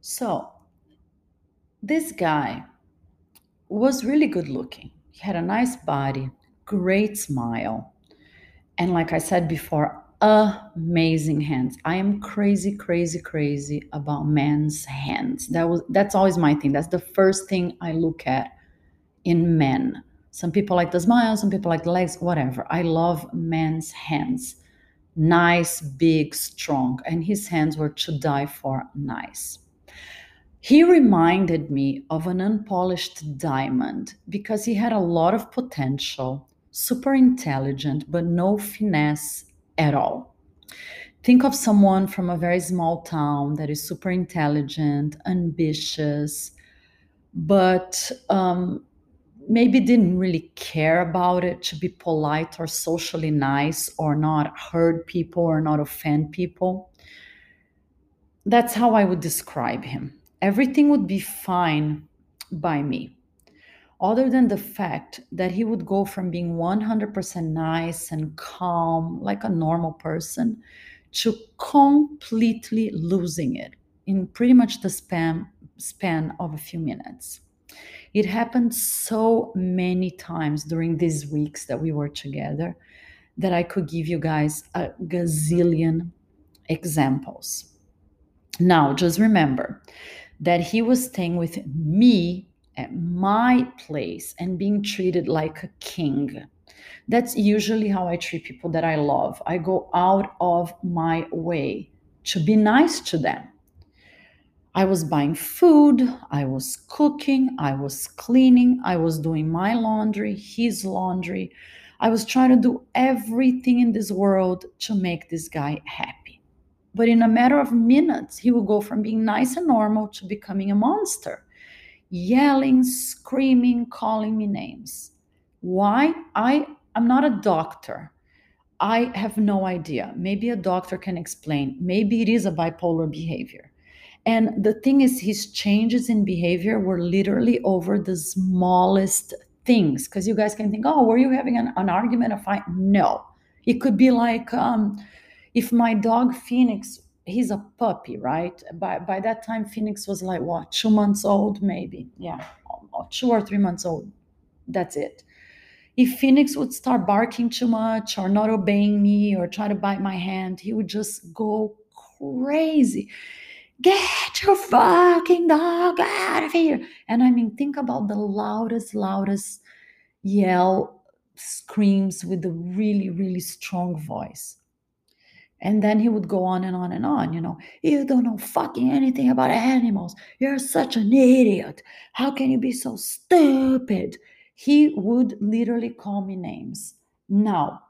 So, this guy was really good looking. He had a nice body, great smile, and like I said before, amazing hands. I am crazy, crazy, crazy about men's hands. That was that's always my thing. That's the first thing I look at in men. Some people like the smile, some people like the legs, whatever. I love men's hands. Nice, big, strong. And his hands were to die for nice. He reminded me of an unpolished diamond because he had a lot of potential, super intelligent, but no finesse at all. Think of someone from a very small town that is super intelligent, ambitious, but um, maybe didn't really care about it to be polite or socially nice or not hurt people or not offend people. That's how I would describe him. Everything would be fine by me other than the fact that he would go from being 100% nice and calm like a normal person to completely losing it in pretty much the span span of a few minutes. It happened so many times during these weeks that we were together that i could give you guys a gazillion examples now just remember that he was staying with me at my place and being treated like a king. That's usually how I treat people that I love. I go out of my way to be nice to them. I was buying food, I was cooking, I was cleaning, I was doing my laundry, his laundry. I was trying to do everything in this world to make this guy happy. But in a matter of minutes, he will go from being nice and normal to becoming a monster, yelling, screaming, calling me names. Why? I am not a doctor. I have no idea. Maybe a doctor can explain. Maybe it is a bipolar behavior. And the thing is, his changes in behavior were literally over the smallest things. Because you guys can think, oh, were you having an, an argument, a fight? No. It could be like, um, if my dog Phoenix, he's a puppy, right? By by that time, Phoenix was like what, two months old, maybe, yeah, two or three months old. That's it. If Phoenix would start barking too much or not obeying me or try to bite my hand, he would just go crazy. Get your fucking dog out of here. And I mean, think about the loudest, loudest yell screams with a really, really strong voice. And then he would go on and on and on, you know, you don't know fucking anything about animals. You're such an idiot. How can you be so stupid? He would literally call me names. Now,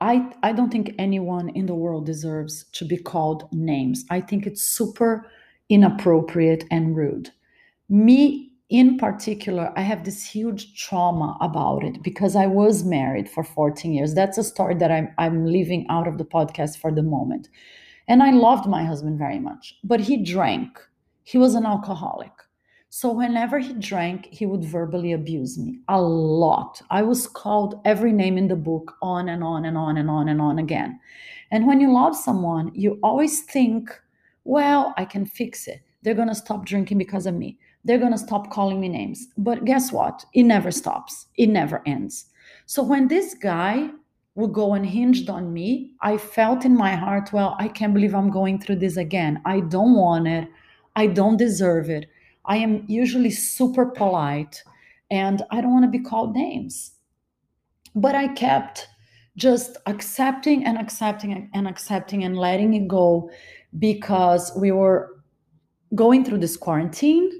I, I don't think anyone in the world deserves to be called names. I think it's super inappropriate and rude. Me in particular, I have this huge trauma about it because I was married for 14 years. That's a story that I'm, I'm leaving out of the podcast for the moment. And I loved my husband very much, but he drank. He was an alcoholic. So whenever he drank, he would verbally abuse me a lot. I was called every name in the book on and on and on and on and on again. And when you love someone, you always think, well, I can fix it. They're going to stop drinking because of me they're going to stop calling me names. But guess what? It never stops, it never ends. So when this guy would go unhinged on me, I felt in my heart, well, I can't believe I'm going through this again. I don't want it. I don't deserve it. I am usually super polite and I don't want to be called names. But I kept just accepting and accepting and accepting and letting it go because we were going through this quarantine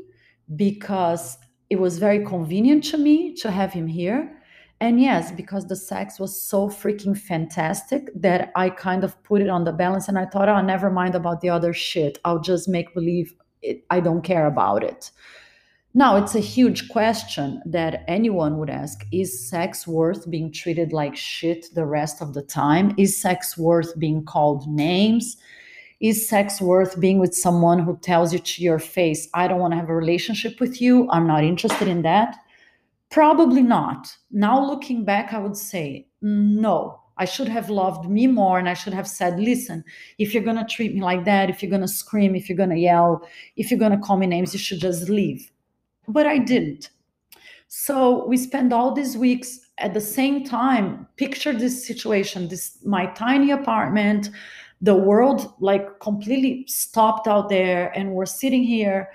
because it was very convenient to me to have him here. And yes, because the sex was so freaking fantastic that I kind of put it on the balance and I thought, oh, never mind about the other shit. I'll just make believe it, I don't care about it. Now, it's a huge question that anyone would ask Is sex worth being treated like shit the rest of the time? Is sex worth being called names? Is sex worth being with someone who tells you to your face, I don't want to have a relationship with you? I'm not interested in that? Probably not. Now, looking back, I would say no. I should have loved me more and I should have said, listen, if you're going to treat me like that, if you're going to scream, if you're going to yell, if you're going to call me names, you should just leave. But I didn't. So we spent all these weeks at the same time. Picture this situation this my tiny apartment, the world like completely stopped out there, and we're sitting here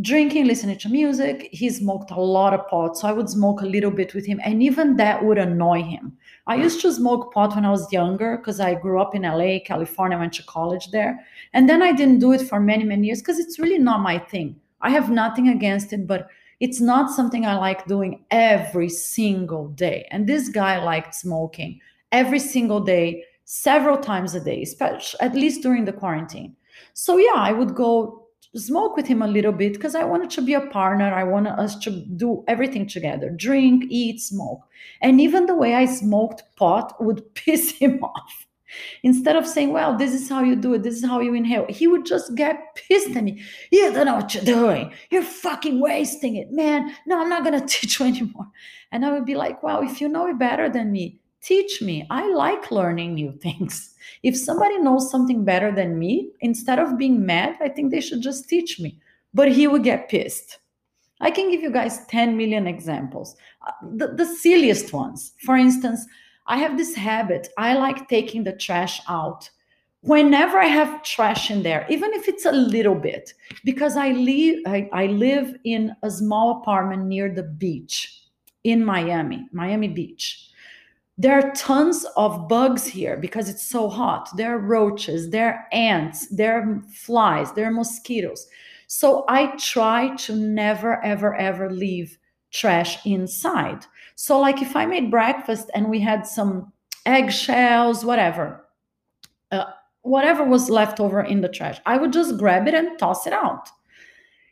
drinking, listening to music. He smoked a lot of pot, so I would smoke a little bit with him, and even that would annoy him. I used to smoke pot when I was younger because I grew up in LA, California, went to college there. And then I didn't do it for many, many years because it's really not my thing. I have nothing against it, but it's not something I like doing every single day. And this guy liked smoking every single day, several times a day, especially at least during the quarantine. So yeah, I would go smoke with him a little bit because I wanted to be a partner. I wanted us to do everything together drink, eat, smoke. And even the way I smoked pot would piss him off. Instead of saying, Well, this is how you do it, this is how you inhale, he would just get pissed at me. You don't know what you're doing. You're fucking wasting it, man. No, I'm not going to teach you anymore. And I would be like, Well, if you know it better than me, teach me. I like learning new things. If somebody knows something better than me, instead of being mad, I think they should just teach me. But he would get pissed. I can give you guys 10 million examples. Uh, the, the silliest ones. For instance, I have this habit. I like taking the trash out whenever I have trash in there, even if it's a little bit, because I live I, I live in a small apartment near the beach in Miami, Miami Beach. There are tons of bugs here because it's so hot. There are roaches, there are ants, there are flies, there are mosquitoes. So I try to never, ever, ever leave trash inside. So, like if I made breakfast and we had some eggshells, whatever, uh, whatever was left over in the trash, I would just grab it and toss it out.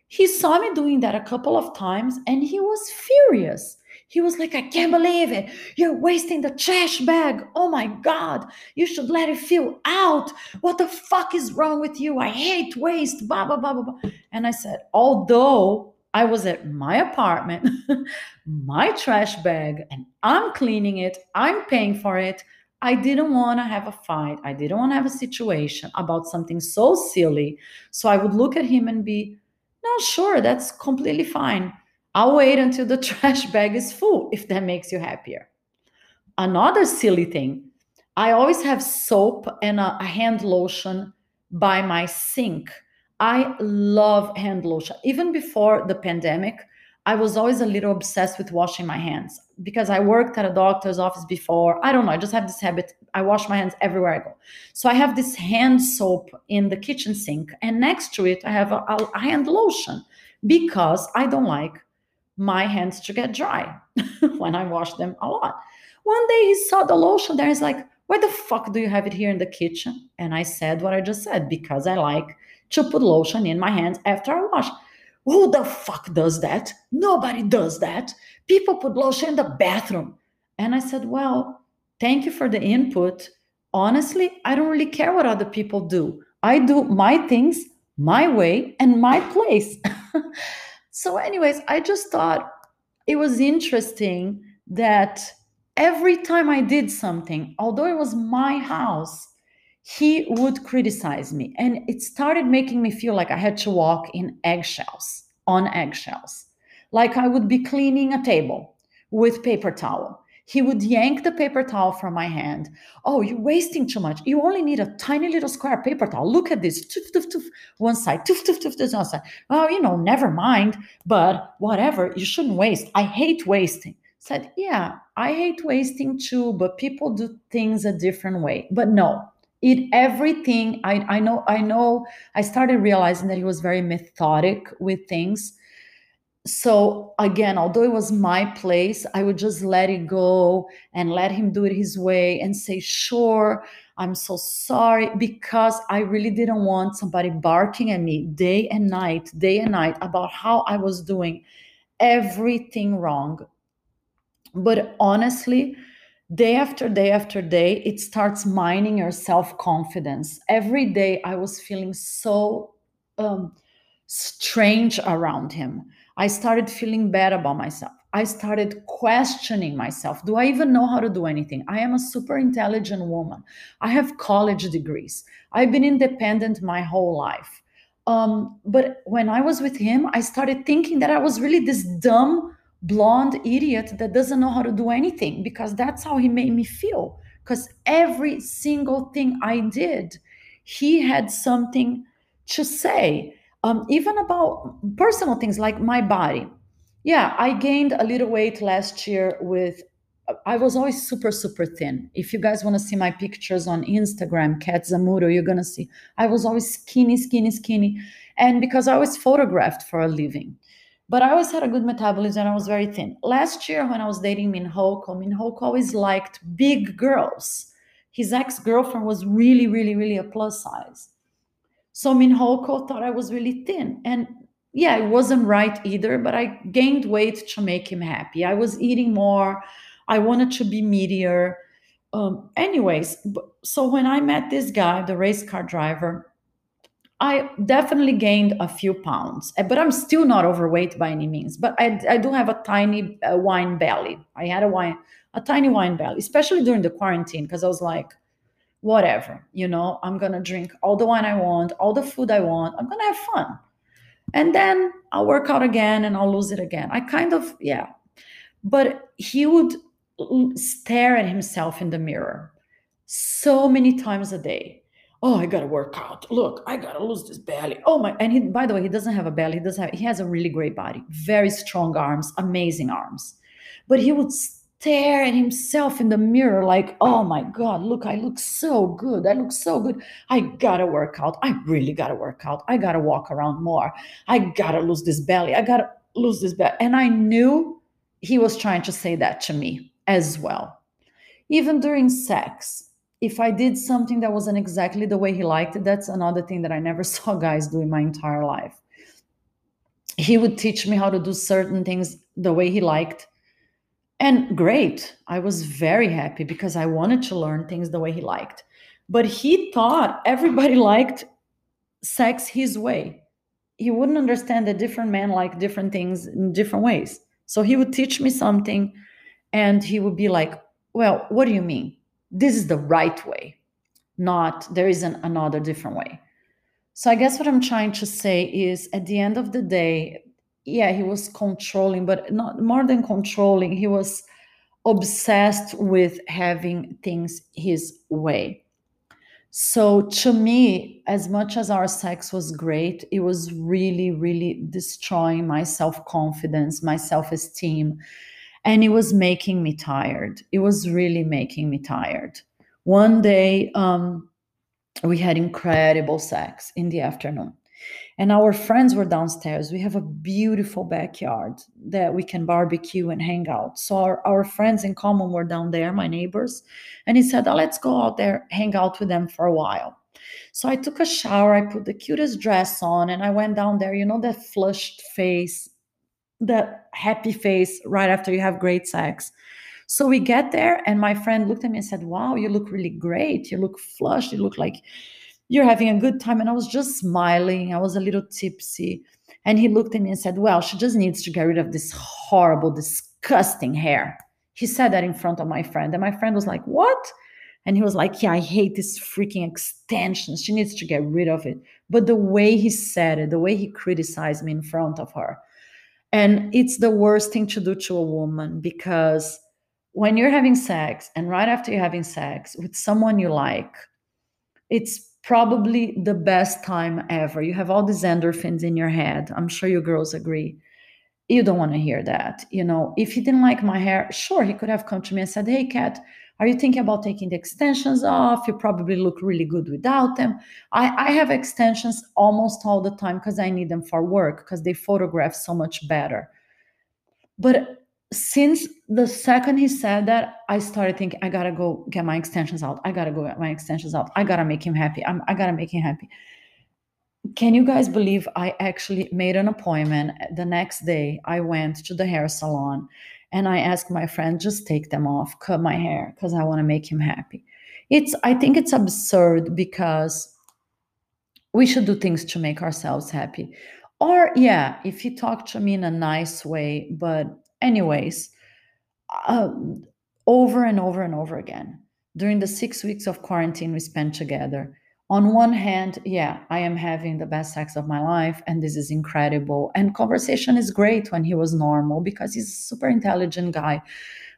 He saw me doing that a couple of times and he was furious. He was like, I can't believe it. You're wasting the trash bag. Oh my God. You should let it fill out. What the fuck is wrong with you? I hate waste. Blah, blah, blah, blah, blah. And I said, although I was at my apartment, my trash bag, and I'm cleaning it, I'm paying for it. I didn't want to have a fight. I didn't want to have a situation about something so silly. So I would look at him and be, no, sure, that's completely fine. I'll wait until the trash bag is full if that makes you happier. Another silly thing I always have soap and a, hand lotion by my sink. I love hand lotion. Even before the pandemic, I was always a little obsessed with washing my hands because I worked at a doctor's office before. I don't know. I just have this habit. I wash my hands everywhere I go. So I have this hand soap in the kitchen sink, and next to it, I have a, a hand lotion because I don't like my hands to get dry when I wash them a lot. One day he saw the lotion there. He's like, Where the fuck do you have it here in the kitchen? And I said what I just said because I like to put lotion in my hands after I wash. Who the fuck does that? Nobody does that. People put lotion in the bathroom. And I said, well, thank you for the input. Honestly, I don't really care what other people do. I do my things my way and my place. So, anyways, I just thought it was interesting that every time I did something, although it was my house, he would criticize me. And it started making me feel like I had to walk in eggshells, on eggshells. Like I would be cleaning a table with paper towel he would yank the paper towel from my hand. Oh, you're wasting too much. You only need a tiny little square paper towel. Look at this. Toof, toof, toof. One side, toof, toof, toof, one side. Oh, you know, never mind. But whatever, you shouldn't waste. I hate wasting. Said, yeah, I hate wasting too, but people do things a different way. But no, it everything I, I know i know i started realizing that he was very methodic with things so again although it was my place i would just let it go and let him do it his way and say sure i'm so sorry because i really didn't want somebody barking at me day and night day and night about how i was doing everything wrong. But honestly day after day after day it starts mining your self-confidence. Every day i was feeling so um, strange around him I started feeling bad about myself. I started questioning myself. Do I even know how to do anything? I am a super intelligent woman. I have college degrees. I've been independent my whole life. Um, but when I was with him, I started thinking that I was really this dumb, blonde idiot that doesn't know how to do anything because that's how he made me feel. Because every single thing I did, he had something to say, um, even about personal things like my body yeah, I gained a little weight last year with I was always super, super thin. If you guys want to see my pictures on Instagram, Kat Zammuto, you're gonna see I was always skinny, skinny, skinny. And because I was photographed for a living. But I always had a good metabolism and I was very thin. Last year when I was dating Min Hoko, always liked big girls. His ex-girlfriend was really, really, really a plus size. So Min Hoko thought I was really thin. And yeah, it wasn't right either, but I gained weight to make him happy. I was eating more. I wanted to be meatier. Um, anyways, so when I met this guy, the race car driver, I definitely gained a few pounds, eh, but I'm still not overweight by any means. But I, I do have a tiny uh, wine belly. I had a wine, a tiny wine belly, especially during the quarantine, because I was like, whatever, you know, I'm gonna drink all the wine I want, all the food I want. I'm gonna have fun and then I'll work out again and I'll lose it again. I kind of, yeah. But he would stare at himself in the mirror so many times a day. Oh, I gotta work out. Look, I gotta lose this belly. Oh my! And he, by the way, he doesn't have a belly. He doesn't have. He has a really great body, very strong arms, amazing arms. But he would stare at himself in the mirror like, oh my God, look, I look so good. I look so good. I gotta work out. I really gotta work out. I gotta walk around more. I gotta lose this belly. I gotta lose this belly. And I knew he was trying to say that to me as well. Even during sex, if I did something that wasn't exactly the way he liked it, that's another thing that I never saw guys do in my entire life. He would teach me how to do certain things the way he liked and great. I was very happy because I wanted to learn things the way he liked. But he thought everybody liked sex his way. He wouldn't understand that different men like different things in different ways. So he would teach me something and he would be like, Well, what do you mean? This is the right way, not there isn't another different way. So I guess what I'm trying to say is at the end of the day, yeah, he was controlling, but not more than controlling, he was obsessed with having things his way. So to me, as much as our sex was great, it was really, really destroying my self confidence, my self esteem. And it was making me tired. It was really making me tired. One day, um, we had incredible sex in the afternoon and our friends were downstairs. We have a beautiful backyard that we can barbecue and hang out. So our, our friends in common were down there my neighbors and he said oh, let's go out there hang out with them for a while. So i took a shower i put the cutest dress on and i went down there. You know that flushed face that happy face right after you have great sex? So we get there and my friend looked at me and said wow you look really great. You look flushed. You look like you're having a good time. And I was just smiling. I was a little tipsy. And he looked at me and said, Well, she just needs to get rid of this horrible, disgusting hair. He said that in front of my friend. And my friend was like, What? And he was like, Yeah, I hate this freaking extensions. She needs to get rid of it. But the way he said it, the way he criticized me in front of her, and it's the worst thing to do to a woman because when you're having sex and right after you're having sex with someone you like, it's probably the best time ever. You have all these endorphins in your head. I'm sure you girls agree. You don't want to hear that. You know, if he didn't like my hair, sure, he could have come to me and said, Hey, Kat, are you thinking about taking the extensions off? You probably look really good without them. I, I have extensions almost all the time because I need them for work because they photograph so much better. But since the second he said that, I started thinking, I gotta go get my extensions out. I gotta go get my extensions out. I gotta make him happy. I'm, I gotta make him happy. Can you guys believe I actually made an appointment the next day? I went to the hair salon and I asked my friend, just take them off, cut my hair because I want to make him happy. It's, I think it's absurd because we should do things to make ourselves happy. Or, yeah, if he talked to me in a nice way, but Anyways, uh, over and over and over again during the six weeks of quarantine we spent together. On one hand, yeah, I am having the best sex of my life, and this is incredible. And conversation is great when he was normal because he's a super intelligent guy.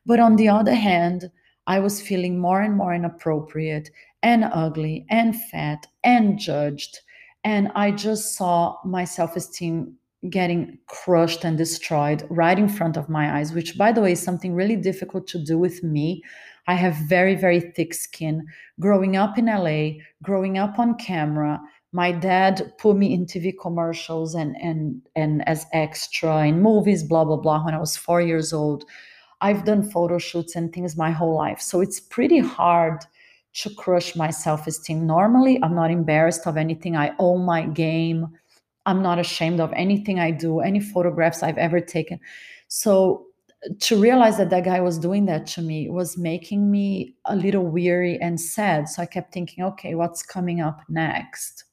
But on the other hand, I was feeling more and more inappropriate and ugly and fat and judged. And I just saw my self esteem getting crushed and destroyed right in front of my eyes, which, by the way, is something really difficult to do with me. I have very, very thick skin. Growing up in LA, growing up on camera, my dad put me in TV commercials and and and as extra in movies, blah blah blah. When I was four years old, I've done photo shoots and things my whole life, so it's pretty hard to crush my self-esteem. Normally, I'm not embarrassed of anything. I own my game. I'm not ashamed of anything I do, any photographs I've ever taken. So to realize that that guy was doing that to me was making me a little weary and sad. So I kept thinking, okay, what's coming up next?